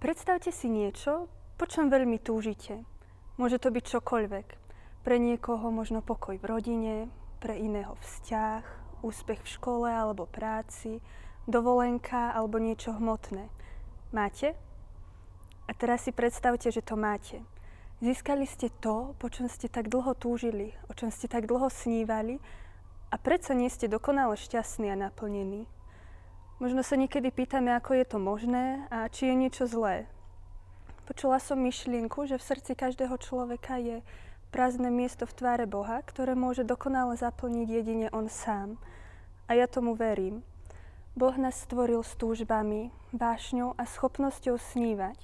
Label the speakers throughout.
Speaker 1: Predstavte si niečo, po čom veľmi túžite. Môže to byť čokoľvek. Pre niekoho možno pokoj v rodine, pre iného vzťah, úspech v škole alebo práci, dovolenka alebo niečo hmotné. Máte? A teraz si predstavte, že to máte. Získali ste to, po čom ste tak dlho túžili, o čom ste tak dlho snívali a predsa nie ste dokonale šťastní a naplnení. Možno sa niekedy pýtame, ako je to možné a či je niečo zlé. Počula som myšlienku, že v srdci každého človeka je prázdne miesto v tváre Boha, ktoré môže dokonale zaplniť jedine On sám. A ja tomu verím. Boh nás stvoril s túžbami, vášňou a schopnosťou snívať.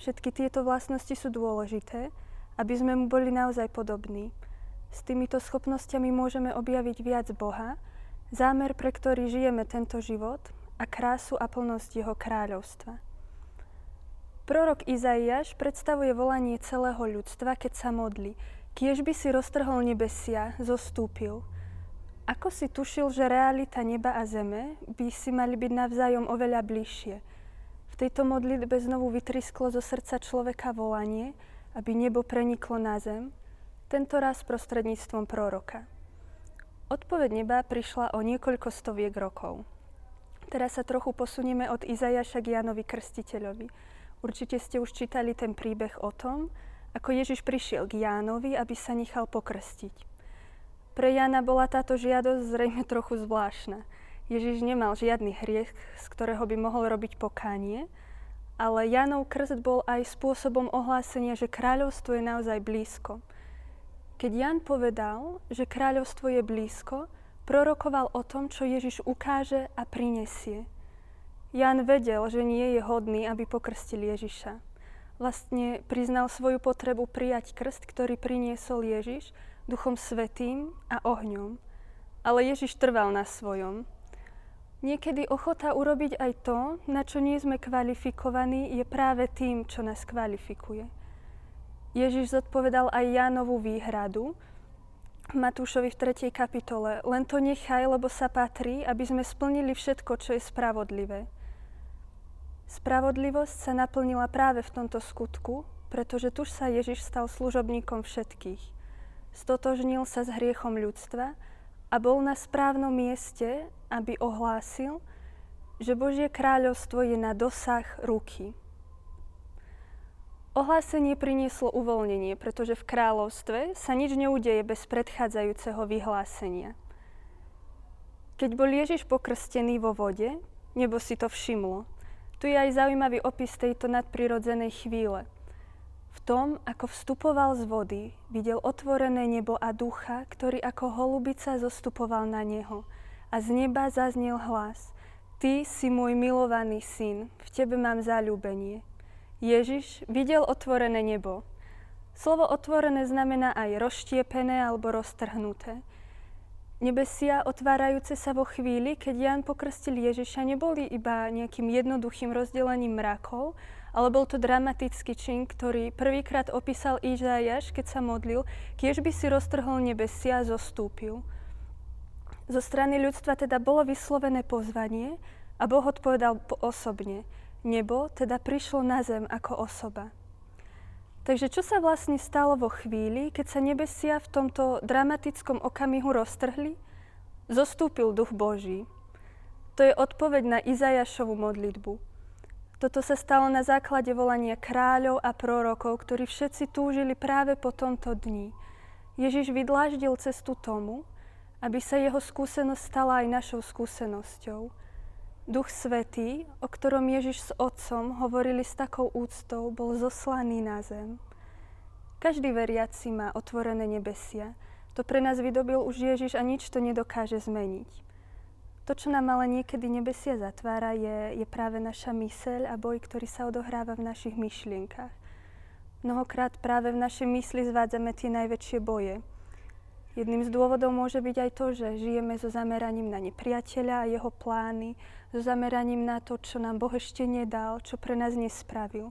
Speaker 1: Všetky tieto vlastnosti sú dôležité, aby sme mu boli naozaj podobní. S týmito schopnosťami môžeme objaviť viac Boha, zámer, pre ktorý žijeme tento život a krásu a plnosť jeho kráľovstva. Prorok Izaiáš predstavuje volanie celého ľudstva, keď sa modli. Kiež by si roztrhol nebesia, zostúpil. Ako si tušil, že realita neba a zeme by si mali byť navzájom oveľa bližšie. V tejto modlitbe znovu vytrisklo zo srdca človeka volanie, aby nebo preniklo na zem, tento raz prostredníctvom proroka. Odpoveď neba prišla o niekoľko stoviek rokov. Teraz sa trochu posunieme od Izajaša k Jánovi Krstiteľovi. Určite ste už čítali ten príbeh o tom, ako Ježiš prišiel k Jánovi, aby sa nechal pokrstiť. Pre Jána bola táto žiadosť zrejme trochu zvláštna. Ježiš nemal žiadny hriech, z ktorého by mohol robiť pokánie, ale Jánov krst bol aj spôsobom ohlásenia, že kráľovstvo je naozaj blízko. Keď Jan povedal, že kráľovstvo je blízko, prorokoval o tom, čo Ježiš ukáže a prinesie. Jan vedel, že nie je hodný, aby pokrstil Ježiša. Vlastne priznal svoju potrebu prijať krst, ktorý priniesol Ježiš Duchom Svetým a ohňom. Ale Ježiš trval na svojom. Niekedy ochota urobiť aj to, na čo nie sme kvalifikovaní, je práve tým, čo nás kvalifikuje. Ježiš zodpovedal aj Jánovú výhradu, Matúšovi v 3. kapitole. Len to nechaj, lebo sa patrí, aby sme splnili všetko, čo je spravodlivé. Spravodlivosť sa naplnila práve v tomto skutku, pretože tuž sa Ježiš stal služobníkom všetkých. Stotožnil sa s hriechom ľudstva a bol na správnom mieste, aby ohlásil, že Božie kráľovstvo je na dosah ruky. Ohlásenie prinieslo uvoľnenie, pretože v kráľovstve sa nič neudeje bez predchádzajúceho vyhlásenia. Keď bol Ježiš pokrstený vo vode, nebo si to všimlo. Tu je aj zaujímavý opis tejto nadprirodzenej chvíle. V tom, ako vstupoval z vody, videl otvorené nebo a ducha, ktorý ako holubica zostupoval na neho. A z neba zaznel hlas. Ty si môj milovaný syn, v tebe mám zalúbenie. Ježiš videl otvorené nebo. Slovo otvorené znamená aj rozštiepené alebo roztrhnuté. Nebesia otvárajúce sa vo chvíli, keď Jan pokrstil Ježiša, neboli iba nejakým jednoduchým rozdelením mrakov, ale bol to dramatický čin, ktorý prvýkrát opísal Ižajaš, keď sa modlil, kiež by si roztrhol nebesia a zostúpil. Zo strany ľudstva teda bolo vyslovené pozvanie a Boh odpovedal osobne – Nebo teda prišlo na zem ako osoba. Takže čo sa vlastne stalo vo chvíli, keď sa nebesia v tomto dramatickom okamihu roztrhli? Zostúpil duch Boží. To je odpoveď na Izajašovu modlitbu. Toto sa stalo na základe volania kráľov a prorokov, ktorí všetci túžili práve po tomto dni. Ježiš vydláždil cestu tomu, aby sa jeho skúsenosť stala aj našou skúsenosťou. Duch Svetý, o ktorom Ježiš s Otcom hovorili s takou úctou, bol zoslaný na zem. Každý veriaci má otvorené nebesia. To pre nás vydobil už Ježiš a nič to nedokáže zmeniť. To, čo nám ale niekedy nebesia zatvára, je, je práve naša myseľ a boj, ktorý sa odohráva v našich myšlienkach. Mnohokrát práve v našej mysli zvádzame tie najväčšie boje – Jedným z dôvodov môže byť aj to, že žijeme so zameraním na nepriateľa a jeho plány, so zameraním na to, čo nám Boh ešte nedal, čo pre nás nespravil.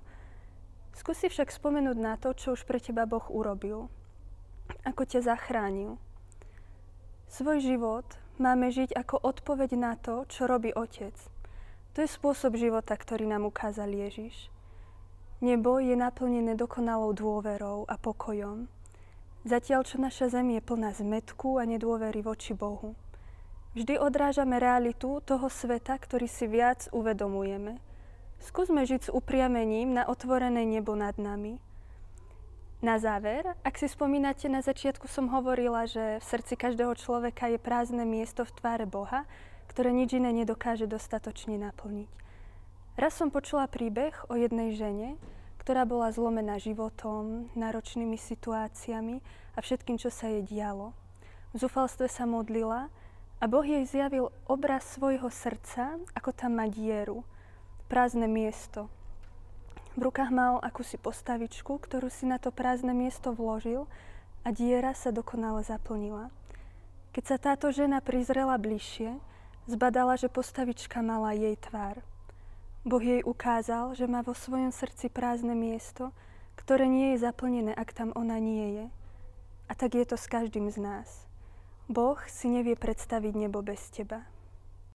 Speaker 1: Skúsi však spomenúť na to, čo už pre teba Boh urobil. Ako ťa zachránil. Svoj život máme žiť ako odpoveď na to, čo robí Otec. To je spôsob života, ktorý nám ukázal Ježiš. Nebo je naplnené dokonalou dôverou a pokojom. Zatiaľ, čo naša zem je plná zmetku a nedôvery voči Bohu. Vždy odrážame realitu toho sveta, ktorý si viac uvedomujeme. Skúsme žiť s upriamením na otvorené nebo nad nami. Na záver, ak si spomínate, na začiatku som hovorila, že v srdci každého človeka je prázdne miesto v tváre Boha, ktoré nič iné nedokáže dostatočne naplniť. Raz som počula príbeh o jednej žene, ktorá bola zlomená životom, náročnými situáciami a všetkým, čo sa jej dialo. V zúfalstve sa modlila a Boh jej zjavil obraz svojho srdca, ako tam má dieru, prázdne miesto. V rukách mal akúsi postavičku, ktorú si na to prázdne miesto vložil a diera sa dokonale zaplnila. Keď sa táto žena prizrela bližšie, zbadala, že postavička mala jej tvár – Boh jej ukázal, že má vo svojom srdci prázdne miesto, ktoré nie je zaplnené, ak tam ona nie je. A tak je to s každým z nás. Boh si nevie predstaviť nebo bez teba.